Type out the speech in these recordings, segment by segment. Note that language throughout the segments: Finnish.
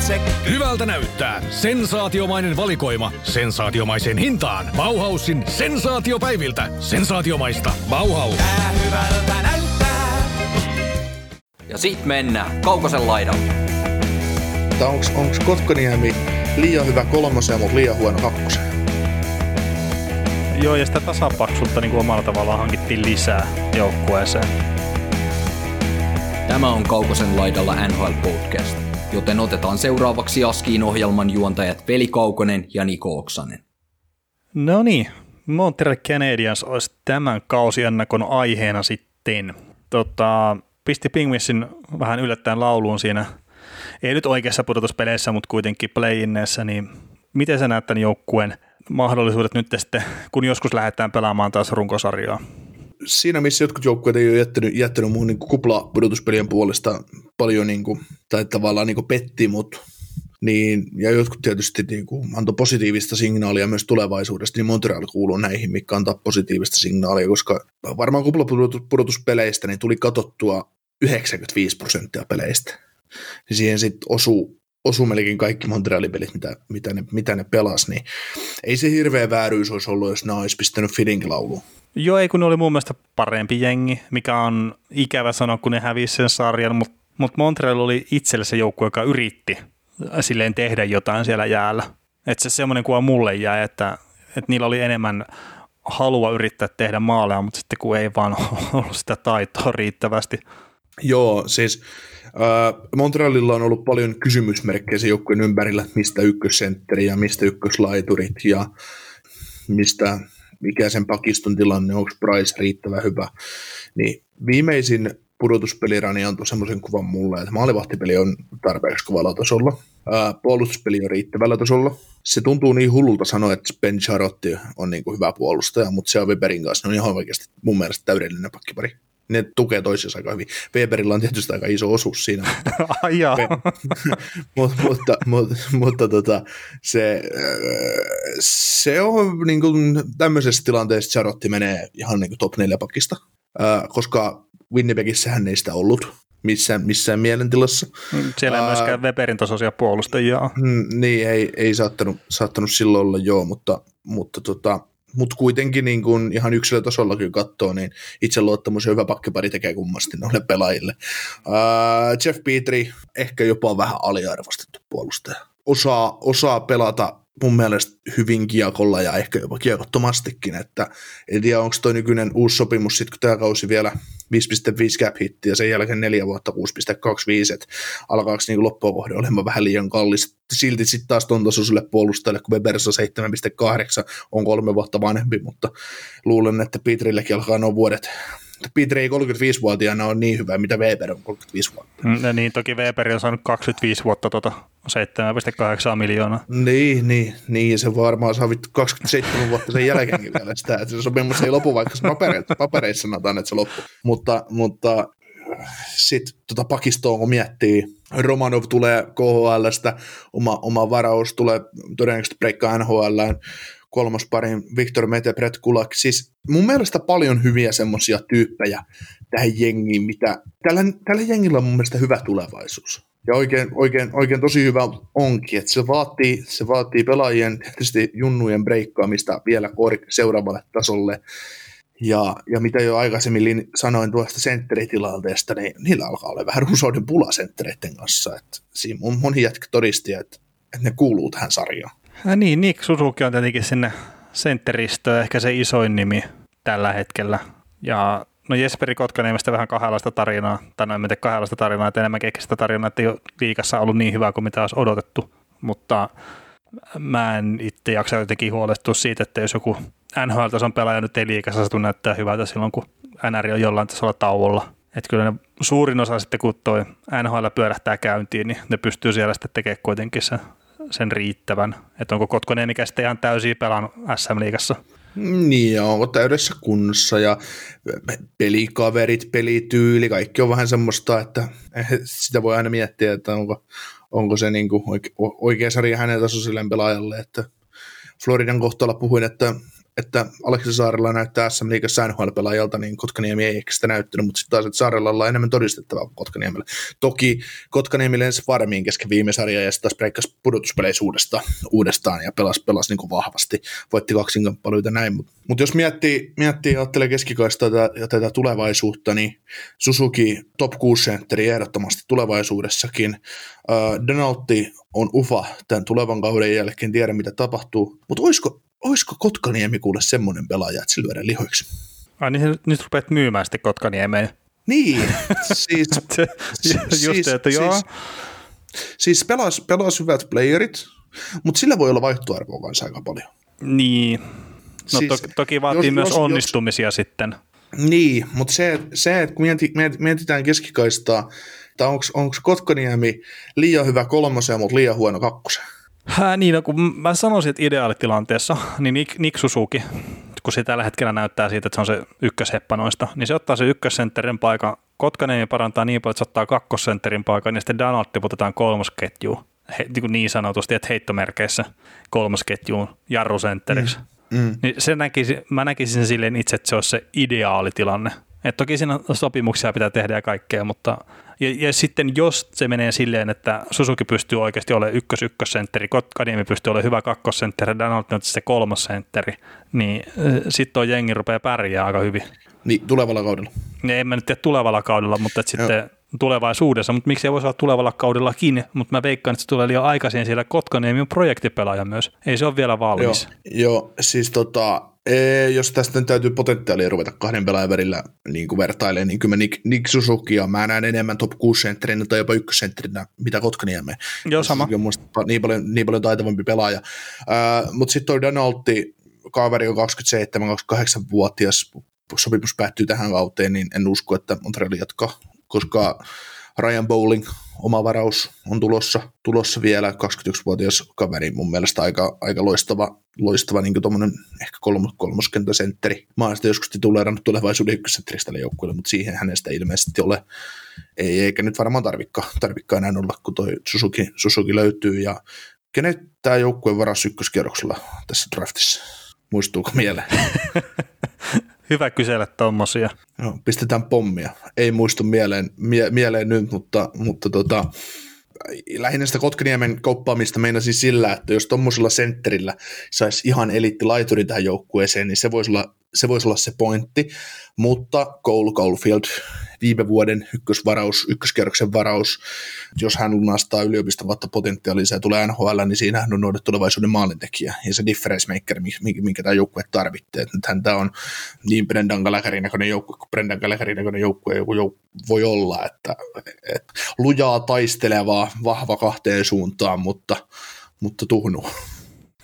itse. Hyvältä näyttää. Sensaatiomainen valikoima. Sensaatiomaiseen hintaan. Bauhausin sensaatiopäiviltä. Sensaatiomaista. Bauhaus. Tää hyvältä näyttää. Ja sit mennään Kaukosen laidalle. Onks, onks Kotkaniemi liian hyvä kolmoseen, mutta liian huono kakkoseen? Joo, ja sitä tasapaksuutta niin kuin omalla tavallaan hankittiin lisää joukkueeseen. Tämä on Kaukosen laidalla NHL Podcast, joten otetaan seuraavaksi Askiin ohjelman juontajat Veli Kaukonen ja Niko Oksanen. No niin, Montreal Canadiens olisi tämän kausiennakon aiheena sitten. Tota, pisti Pingvissin vähän yllättäen lauluun siinä, ei nyt oikeassa pudotuspeleissä, mutta kuitenkin play niin miten sä näet tämän joukkueen mahdollisuudet nyt sitten, kun joskus lähdetään pelaamaan taas runkosarjaa? Siinä, missä jotkut joukkueet ei ole jättänyt, jättänyt muun niin kupla-pudotuspelien puolesta paljon, niin kuin, tai tavallaan niin kuin petti mut, niin, ja jotkut tietysti niin kuin, antoi positiivista signaalia myös tulevaisuudesta, niin Montreal kuuluu näihin, mikä antaa positiivista signaalia, koska varmaan kuplapudotuspeleistä niin tuli katottua 95 prosenttia peleistä. Ja siihen sitten osuu osuu melkein kaikki Montrealin pelit, mitä, mitä, ne, mitä ne pelas, niin ei se hirveä vääryys olisi ollut, jos ne olisi pistänyt Fidink-lauluun. Joo, ei kun ne oli mun mielestä parempi jengi, mikä on ikävä sanoa, kun ne hävisi sen sarjan, mutta mut Montreal oli itselle se joukkue, joka yritti silleen tehdä jotain siellä jäällä. Että se semmoinen kuva mulle jäi, että, että niillä oli enemmän halua yrittää tehdä maaleja, mutta sitten kun ei vaan ollut sitä taitoa riittävästi. Joo, siis äh, Montrealilla on ollut paljon kysymysmerkkejä se joukkueen ympärillä, mistä ykkössentteri ja mistä ykköslaiturit ja mistä mikä sen pakiston tilanne, onko Price riittävä hyvä. Niin viimeisin pudotuspelirani antoi semmoisen kuvan mulle, että maalivahtipeli on tarpeeksi kovalla tasolla. Ää, puolustuspeli on riittävällä tasolla. Se tuntuu niin hullulta sanoa, että Ben Charotti on niin kuin hyvä puolustaja, mutta se on Weberin kanssa ne on ihan oikeasti mun mielestä täydellinen pakkipari ne tukee toisiinsa aika hyvin. Weberillä on tietysti aika iso osuus siinä. Mutta, mutta, mutta, mutta, mutta tota, se, se on niin kuin, tämmöisessä tilanteessa Charotti menee ihan niin kuin top 4 pakista, koska Winnipegissä hän ei sitä ollut missään, missään mielentilassa. Siellä ei myöskään Weberin tasoisia puolustajia. Mm, niin, ei, ei saattanut, saattanut silloin olla joo, mutta, mutta tota, mutta kuitenkin niin kun ihan yksilötasolla kyllä katsoo, niin itseluottamus ja hyvä pakkipari tekee kummasti noille pelaajille. Uh, Jeff Petri ehkä jopa vähän aliarvostettu puolustaja. Osaa, osaa pelata mun mielestä hyvin kiekolla ja ehkä jopa kiekottomastikin, että en tiedä onko toi nykyinen uusi sopimus sitten kun tämä kausi vielä 5.5 cap hitti ja sen jälkeen neljä vuotta 6.25, että alkaako niin loppua kohde olemaan vähän liian kallis. Silti sitten taas ton tasoiselle puolustajalle, kun Webersa 7.8 on kolme vuotta vanhempi, mutta luulen, että Petrillekin alkaa nuo vuodet Peter ei 35-vuotiaana ole niin hyvä, mitä Weber on 35 vuotta. Ja niin, toki Weber on saanut 25 vuotta tuota 7,8 miljoonaa. Niin, niin, niin, se varmaan saa 27 vuotta sen jälkeenkin vielä sitä, että se sopimus ei lopu, vaikka se papereissa, papereissa sanotaan, että se loppuu. Mutta, mutta sitten tota pakistoa, kun miettii, Romanov tulee KHLstä, oma, oma varaus tulee todennäköisesti breikkaa NHLään, kolmosparin Victor Mete, Brett Kulak. Siis mun mielestä paljon hyviä semmoisia tyyppejä tähän jengiin, mitä tällä, tällä jengillä on mun mielestä hyvä tulevaisuus. Ja oikein, oikein, oikein tosi hyvä onkin, että se vaatii, se vaatii pelaajien tietysti junnujen breikkaamista vielä seuraavalle tasolle. Ja, ja mitä jo aikaisemmin sanoin tuosta sentteritilanteesta, niin niillä alkaa olla vähän runsauden pula senttereiden kanssa. Että siinä moni jätkä todisti, että, että ne kuuluu tähän sarjaan. Ja niin, Nick Suzuki on tietenkin sinne sentteristöön ehkä se isoin nimi tällä hetkellä. Ja no Jesperi Kotkaniemestä vähän kahdenlaista tarinaa, tai no en tiedä kahdenlaista tarinaa, että enemmän sitä tarinaa, että ei ole liikassa ollut niin hyvä kuin mitä olisi odotettu, mutta mä en itse jaksa jotenkin huolestua siitä, että jos joku NHL-tason pelaaja nyt ei liikassa satu näyttää hyvältä silloin, kun NR on jollain tasolla tauolla. Että kyllä ne suurin osa sitten, kun toi NHL pyörähtää käyntiin, niin ne pystyy siellä sitten tekemään kuitenkin sen sen riittävän? Että onko Kotkoniemi sitten ihan täysin pelannut SM-liigassa? Niin, onko täydessä kunnossa ja pelikaverit, pelityyli, kaikki on vähän semmoista, että sitä voi aina miettiä, että onko, onko se niin kuin oikea sarja hänen tasoiselleen pelaajalle, että Floridan kohtalla puhuin, että että Aleksi Saarella näyttää SM Liigassa NHL-pelaajalta, niin Kotkaniemi ei ehkä sitä näyttänyt, mutta sitten taas, että Saarella on enemmän todistettavaa kuin Kotkaniemelle. Toki Kotkaniemi lensi varmiin kesken viime sarjaa ja sitten taas pudotuspeleissä uudestaan, uudestaan ja pelasi, pelasi niin kuin vahvasti. Voitti kaksinkamppailuita näin, mutta mut jos miettii, miettii ja ajattelee keskikaista ja tätä tulevaisuutta, niin Suzuki top 6 sentteri ehdottomasti tulevaisuudessakin. Uh, Donaldi on ufa tämän tulevan kauden jälkeen, tiedä mitä tapahtuu, mutta olisiko, olisiko Kotkaniemi kuule semmoinen pelaaja, että se lyödään lihoiksi? Ai niin nyt rupeat myymään sitten Kotkaniemeen. Niin, siis, Se, just se, että joo. Siis, siis pelas, pelas hyvät playerit, mutta sillä voi olla vaihtoarvoa kanssa aika paljon. Niin. No Siis, to, toki vaatii jos- myös jos- onnistumisia sitten. Niin, mutta se, se että kun mieti, mieti- mietitään keskikaistaa, että onko Kotkaniemi liian hyvä kolmosen, mutta liian huono kakkosen? Hää, niin, no, kun mä sanoisin, että ideaalitilanteessa, niin Nick, Nick Suzuki, kun se tällä hetkellä näyttää siitä, että se on se ykkösheppa noista, niin se ottaa se ykkössentterin paikan. Kotkaniemi parantaa niin paljon, että se ottaa kakkosentterin paikan, ja sitten Donald tiputetaan kolmosketjuun. He, niin, kuin niin sanotusti, että heittomerkeissä kolmosketjuun jarrusentteriksi. Mm. Mm. Niin se näkisi, mä näkisin sen silleen itse, että se olisi se ideaalitilanne. Et toki siinä sopimuksia pitää tehdä ja kaikkea, mutta ja, ja sitten jos se menee silleen, että Suzuki pystyy oikeasti olemaan ykkös ykkössentteri, Kotkaniemi pystyy olemaan hyvä kakkosentteri, Donald on se kolmosentteri, niin sitten tuo jengi rupeaa pärjää aika hyvin. Niin, tulevalla kaudella. Ja en mä nyt tiedä tulevalla kaudella, mutta sitten tulevaisuudessa, mutta miksi ei voisi olla tulevalla kaudellakin, mutta mä veikkaan, että se tulee liian aikaisin, siellä Kotkaniemi on projektipelaaja myös, ei se ole vielä Joo, valmis. joo, siis tota, ee, jos tästä nyt täytyy potentiaalia ruveta kahden pelaajan välillä niin kuin vertailemaan, niin kyllä mä Nick, Nick Suzukia mä näen enemmän top 6 sentterinä tai jopa ykkössentterinä, mitä Kotkaniemme. Joo, sama. Suzuki on musta niin paljon, niin paljon taitavampi pelaaja. Mutta sitten toi Donaldi, kaveri on 27-28-vuotias, sopimus päättyy tähän kauteen, niin en usko, että Montreal jatkaa, koska Ryan Bowling, oma varaus on tulossa, tulossa vielä, 21-vuotias kaveri, mun mielestä aika, aika loistava, loistava niin kuin ehkä kolmos, kolmoskentäsentteri. Mä oon joskus tituleerannut tulevaisuuden ykkössentteristä tälle joukkueelle, mutta siihen hänestä ilmeisesti ole, ei, eikä nyt varmaan tarvikka, tarvikka enää olla, kun toi Suzuki, Suzuki löytyy, ja kenet tämä joukkue varasi ykköskierroksella tässä draftissa? Muistuuko mieleen? Hyvä kysellä tuommoisia. Joo, pistetään pommia. Ei muistu mieleen, mie, mieleen nyt, mutta, mutta tota, lähinnä sitä Kotkaniemen koppaamista meinasin sillä, että jos tuommoisella sentterillä saisi ihan elitti laituri tähän joukkueeseen, niin se voisi olla se, voisi olla se pointti, mutta Cole Caulfield, viime vuoden ykkösvaraus, ykköskerroksen varaus, jos hän lunastaa yliopiston kautta potentiaalinsa ja tulee NHL, niin siinähän on noiden tulevaisuuden maalintekijä ja se difference maker, minkä tämä joukkue tarvitsee. Nythän tämä on niin Brendan Gallagherin näköinen joukkue kuin Brendan Gallagherin näköinen joukkue joku jouk- voi olla, että, että lujaa taistelevaa, vahva kahteen suuntaan, mutta, mutta tuhnu.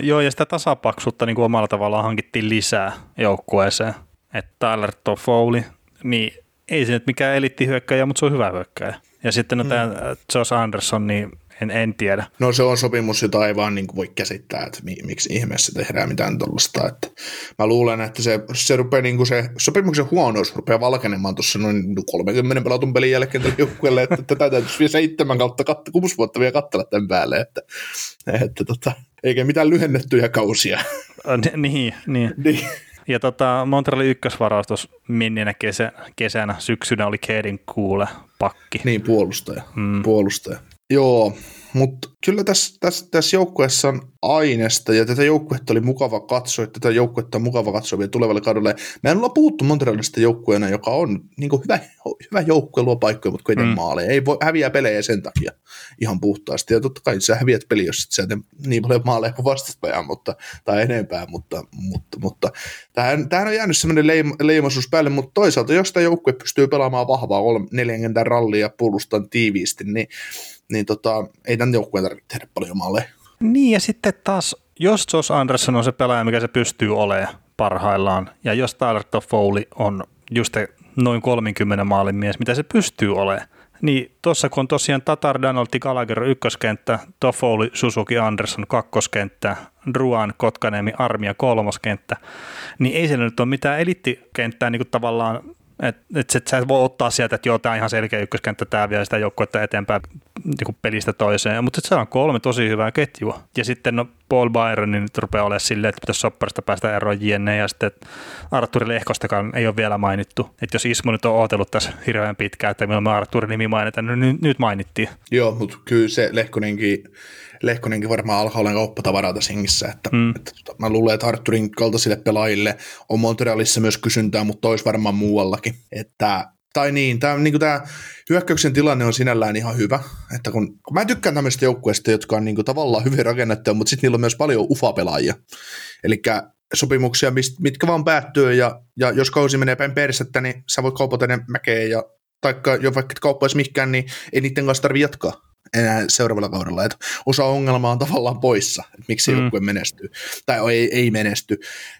Joo, ja sitä tasapaksuutta niin kuin omalla tavallaan hankittiin lisää joukkueeseen. Että Tyler Toffoli, niin ei se nyt mikään elittihyökkäjä, mutta se on hyvä hyökkäjä. Ja sitten no tämä Josh Anderson, niin en, en tiedä. No se on sopimus, jota ei vaan niin kuin voi käsittää, että mi- miksi ihmeessä tehdään mitään tuollaista. Että mä luulen, että se, se, rupeaa niin kuin se sopimuksen huonous rupeaa valkenemaan tuossa noin 30 pelatun pelin jälkeen tälle joukkueelle, että tätä täytyisi vielä seitsemän kautta, kat- kuusi vuotta vielä katsella tämän päälle, että, että tota, eikä mitään lyhennettyjä kausia. Niin, niin. niin. Ja tota, Montrealin ykkösvaraus tuossa menneenä kesä, kesänä, syksynä oli Kedin kuule pakki. Niin, puolustaja. Mm. puolustaja. Joo, mutta kyllä tässä, tässä, tässä joukkueessa on aineesta, ja tätä joukkuetta oli mukava katsoa, että tätä joukkuetta on mukava katsoa vielä tulevalle kaudelle. Me en olla puhuttu Montrealista joukkueena, joka on niin hyvä, hyvä joukkue, luo paikkoja, mutta kuitenkin mm. maaleja. Ei voi häviää pelejä sen takia ihan puhtaasti. Ja totta kai sä häviät peli, jos sä teet niin paljon maaleja kuin vastustaja, mutta, tai enempää, mutta, mutta, mutta tähän, tähän on jäänyt semmoinen leim, leimaisuus päälle, mutta toisaalta jos tämä joukkue pystyy pelaamaan vahvaa 40 rallia ja puolustaa tiiviisti, niin niin tota, ei tämän joukkueen tarvitse tehdä paljon maaleja. Niin ja sitten taas, jos Josh Anderson on se pelaaja, mikä se pystyy olemaan parhaillaan, ja jos Tyler Toffoli on just noin 30 maalin mies, mitä se pystyy olemaan, niin tuossa kun on tosiaan Tatar, Donaldi, Gallagher ykköskenttä, Toffoli, Suzuki, Anderson kakkoskenttä, Druan, Kotkaniemi, Armia kolmoskenttä, niin ei siellä nyt ole mitään elittikenttää niin kuin tavallaan Että et, sä voi ottaa sieltä, että joo, tämä on ihan selkeä ykköskenttä, tämä vie sitä joukkuetta eteenpäin niin pelistä toiseen. Mutta se on kolme tosi hyvää ketjua. Ja sitten no, Paul Byron niin nyt rupeaa olemaan silleen, että pitäisi sopparista päästä eroon jenne, ja sitten Arturi Lehkostakaan ei ole vielä mainittu. Että jos Ismo nyt on ootellut tässä hirveän pitkään, että milloin me Arturin nimi mainitaan, niin nyt, nyt mainittiin. Joo, mutta kyllä se Lehkonenkin, Lehkonenkin varmaan alkaa olla kauppatavaraa tässä hengissä, että, mm. että, että mä luulen, että Arturin kaltaisille pelaajille on Montrealissa myös kysyntää, mutta olisi varmaan muuallakin. Että tai niin, tämä, niin tämä hyökkäyksen tilanne on sinällään ihan hyvä, että kun, kun mä tykkään tämmöistä joukkueista, jotka on niin kuin, tavallaan hyvin rakennettuja, mutta sitten niillä on myös paljon ufa-pelaajia, eli sopimuksia, mist, mitkä vaan päättyy, ja, ja jos kausi menee päin persettä, niin sä voit kaupata ne mäkeen, ja taikka jo vaikka et kauppaisi mikään, niin ei niiden kanssa tarvitse jatkaa enää seuraavalla kaudella. Että osa ongelmaa on tavallaan poissa, että miksi mm. joukkue menestyy, tai ei, ei menesty,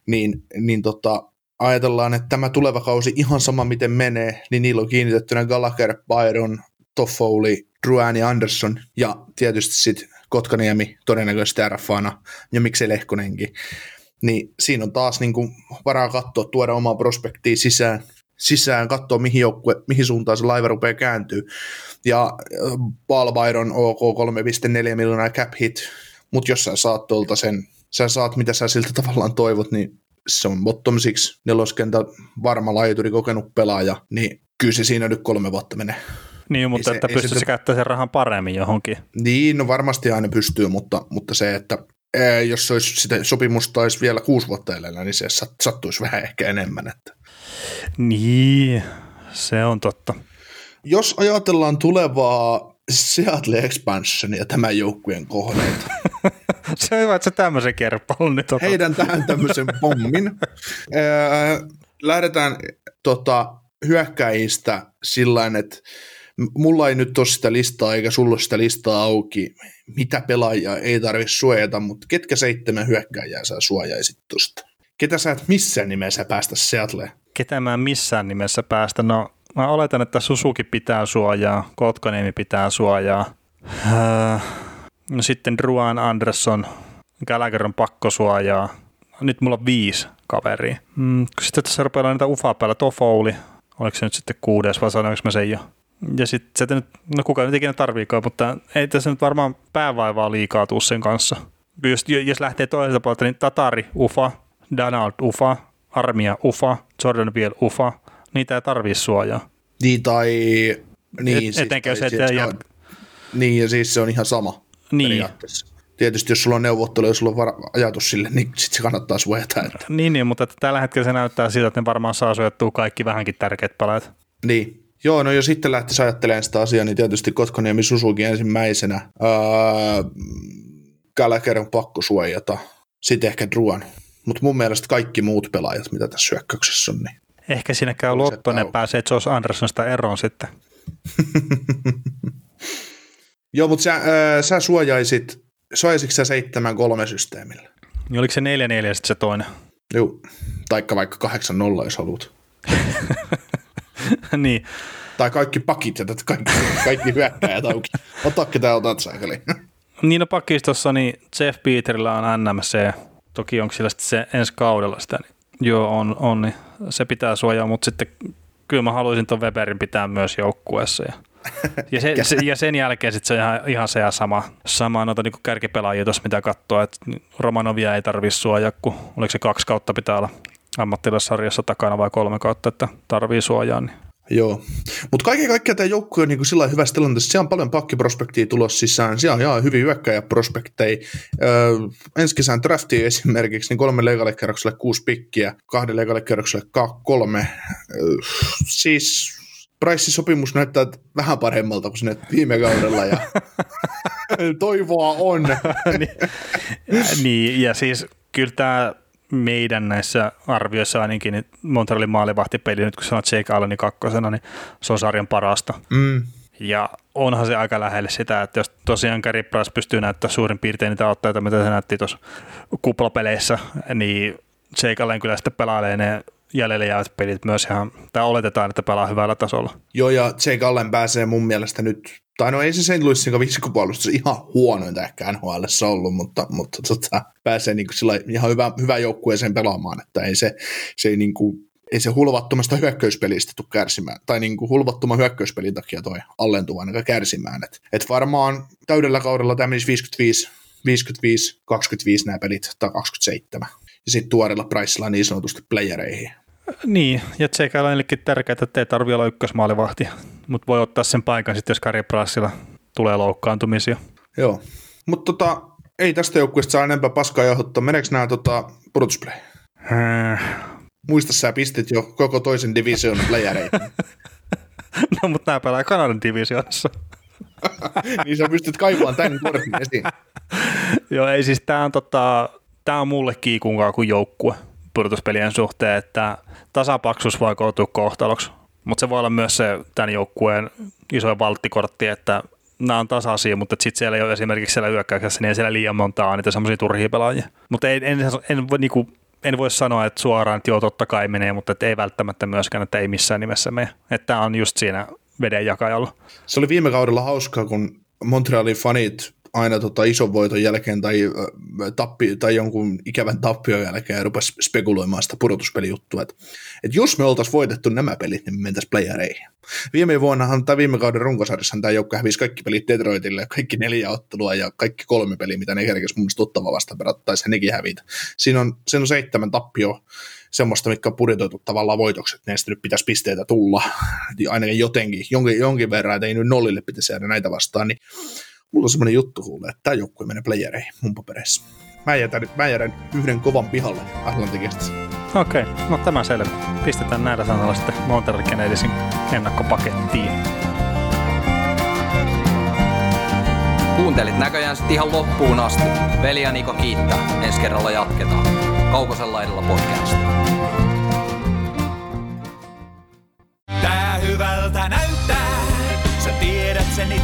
niin, niin tota, ajatellaan, että tämä tuleva kausi ihan sama miten menee, niin niillä on kiinnitettynä Gallagher, Byron, Toffoli, Druan ja Anderson ja tietysti sitten Kotkaniemi todennäköisesti RFAna ja miksei Lehkonenkin. Niin siinä on taas niin kuin varaa katsoa, tuoda omaa prospektia sisään, sisään, katsoa mihin, joukkue, mihin suuntaan se laiva rupeaa kääntyy. Ja äh, Paul Byron OK 3,4 miljoonaa cap hit, mutta jos sä saat tuolta sen, sä saat mitä sä siltä tavallaan toivot, niin se on bottom six, neloskentän varma laituri, kokenut pelaaja, niin kyllä se siinä nyt kolme vuotta menee. Niin, mutta ei että pystyisi se... käyttämään sen rahan paremmin johonkin. Niin, no varmasti aina pystyy, mutta, mutta se, että ää, jos se olisi sitä sopimusta olisi vielä kuusi vuotta elellä, niin se sattuisi vähän ehkä enemmän. Että. Niin, se on totta. Jos ajatellaan tulevaa Seattle Expansionia tämän joukkueen kohdalta. se on hyvä, että sä tämmöisen kerpallon nyt otat. Heidän tähän tämmöisen pommin. Lähdetään tota, hyökkäjistä sillä että mulla ei nyt ole sitä listaa eikä sulla ole sitä listaa auki, mitä pelaajia ei tarvitse suojata, mutta ketkä seitsemän hyökkäjää sä suojaisit tuosta? Ketä sä et missään nimessä päästä Seattleen? Ketä mä en missään nimessä päästä? No mä oletan, että Susuki pitää suojaa, Kotkaniemi pitää suojaa. Öö, no sitten Ruan Andersson, Gallagher on pakko suojaa. Nyt mulla on viisi kaveria. Mm, sitten tässä rupeaa niitä ufaa päällä, Tofouli, oliko se nyt sitten kuudes vai sanoinko mä sen jo? Ja sitten se nyt, no kuka nyt ikinä tarviikaan, mutta ei tässä nyt varmaan päävaivaa liikaa tuu sen kanssa. Jos, jos lähtee toiselta puolelta, niin Tatari, Ufa, Donald, Ufa, Armia, Ufa, Jordan vielä Ufa, niitä ei tarvii suojaa. Niin, tai... Niin, Et, siis, etenkö se, että... Ja... Niin, ja siis se on ihan sama niin. Tietysti jos sulla on neuvottelu ja sulla on var- ajatus sille, niin sitten se kannattaa suojata. Että. Niin, niin, mutta että tällä hetkellä se näyttää siltä, että ne varmaan saa suojattua kaikki vähänkin tärkeät palaat. Niin, Joo, no jos sitten lähtisi ajattelemaan sitä asiaa, niin tietysti Kotkaniemi Susuki ensimmäisenä. Öö, Gallagher on pakko suojata. Sitten ehkä Druan. Mutta mun mielestä kaikki muut pelaajat, mitä tässä hyökkäyksessä on, niin Ehkä siinä käy Lottonen pääsee Josh Andersonista eroon sitten. Joo, mutta sä, äh, sä suojaisit, suojaisitko sä 7-3 systeemillä? Niin oliko se 4-4 sitten se toinen? Joo, taikka vaikka 8-0, jos haluat. niin. Tai kaikki pakit ja kaikki, kaikki hyökkäjät auki. Ota ketä otat saakeli. niin no pakistossa, niin Jeff Peterillä on NMC. Toki onko sillä sitten se ensi kaudella sitä, niin Joo, on, on niin se pitää suojaa, mutta sitten kyllä mä haluaisin tuon Weberin pitää myös joukkueessa. Ja, ja, se, se, ja sen jälkeen sitten se on ihan, ihan se ja sama, sama noita niin kärkipelaajia tuossa, mitä katsoa, että Romanovia ei tarvitse suojaa, kun oliko se kaksi kautta pitää olla ammattilassarjassa takana vai kolme kautta, että tarvii suojaa, niin Joo, mutta kaiken kaikkiaan tämä joukkue on niin sillä hyvässä tilanteessa. Siellä on paljon pakkiprospektia tulossa sisään. Siellä on ihan hyvin hyökkäjäprospekteja. Öö, ensi kesän drafti esimerkiksi niin kolme leikalekerrokselle kuusi pikkiä, kahden leikalekerrokselle kolme. Öö, siis Pricein sopimus näyttää vähän paremmalta kuin sinne viime kaudella ja toivoa on. niin, niin, ja siis kyllä tämä meidän näissä arvioissa ainakin niin Montrealin maalivahtipeli, nyt kun sanot Jake Allenin kakkosena, niin se on sarjan parasta. Mm. Ja onhan se aika lähelle sitä, että jos tosiaan Gary Price pystyy näyttämään suurin piirtein niitä otteita, mitä se näytti tuossa kuplapeleissä, niin Jake Allen kyllä sitten pelailee ne jäljelle jäävät pelit myös ihan, tai oletetaan, että pelaa hyvällä tasolla. Joo, ja Jake Allen pääsee mun mielestä nyt tai no ei se St. Louisin visikkopuolustus ihan huonointa ehkä NHL ollut, mutta, mutta tota, pääsee niin sillä ihan hyvä, hyvä joukkueeseen pelaamaan, että ei se, se ei niin kuin, ei se hulvattomasta hyökkäyspelistä tule kärsimään, tai niin kuin hulvattoman hyökkäyspelin takia toi allentuu ainakaan kärsimään. Et, et varmaan täydellä kaudella tämä menisi 55 55, 25 nämä pelit tai 27. Ja sitten tuorella Pricella niin sanotusti playereihin. Niin, ja on tärkeää, että ei tarvitse olla ykkösmaalivahti, mutta voi ottaa sen paikan sitten, jos Kari Prassilla tulee loukkaantumisia. Joo, mutta tota, ei tästä joukkueesta saa enempää paskaa johottaa. Meneekö nämä tota, pudotusplay? Äh. Muista sä pistit jo koko toisen division playereihin. no, mutta nämä pelaa Kanadan divisionissa. niin sä pystyt kaivamaan tämän kortin esiin. Joo, ei siis tämä on, tota, tää on mulle kiikunkaa kuin joukkue pudotuspelien suhteen, että tasapaksus voi koutua kohtaloksi, mutta se voi olla myös se tämän joukkueen iso valttikortti, että nämä on tasaisia, mutta sitten siellä ei ole esimerkiksi siellä hyökkäyksessä, niin ei siellä liian montaa niitä semmoisia turhia pelaajia. Mutta en, en, en, niinku, en voi sanoa, että suoraan, että joo, totta kai menee, mutta ei välttämättä myöskään, että ei missään nimessä mene. Että tämä on just siinä vedenjakajalla. Se oli viime kaudella hauskaa, kun Montrealin fanit aina tota ison voiton jälkeen tai, tappi, tai jonkun ikävän tappion jälkeen rupesi spekuloimaan sitä pudotuspelijuttua, että, että jos me oltaisiin voitettu nämä pelit, niin me mentäisiin playereihin. Viime vuonnahan tai viime kauden runkosarjassa tämä joukko hävisi kaikki pelit Detroitille, kaikki neljä ottelua ja kaikki kolme peliä, mitä ne kerkesi mun mielestä tuttava vasta perattaisi nekin hävitä. Siinä on, siinä on seitsemän tappio semmoista, mikä on budjetoitu tavallaan voitoksi, että näistä nyt pitäisi pisteitä tulla, ainakin jotenkin, jonkin, jonkin verran, että ei nyt nollille pitäisi jäädä näitä vastaan, niin mulla on semmoinen juttu kuule, että tämä joukkue menee playereihin mun papereissa. Mä jätän, mä jätän yhden kovan pihalle Atlantikista. Okei, okay, no tämä selvä. Pistetään näillä sanoilla sitten Montreal Canadiensin ennakkopakettiin. Kuuntelit näköjään sitten ihan loppuun asti. Veli ja Niko kiittää. Ensi kerralla jatketaan. Kaukosella edellä podcast.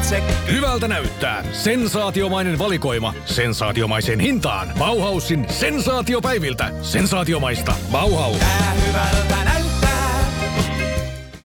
Itse. Hyvältä näyttää. Sensaatiomainen valikoima. Sensaatiomaiseen hintaan. Bauhausin sensaatiopäiviltä. Sensaatiomaista. Bauhaus. Tää hyvältä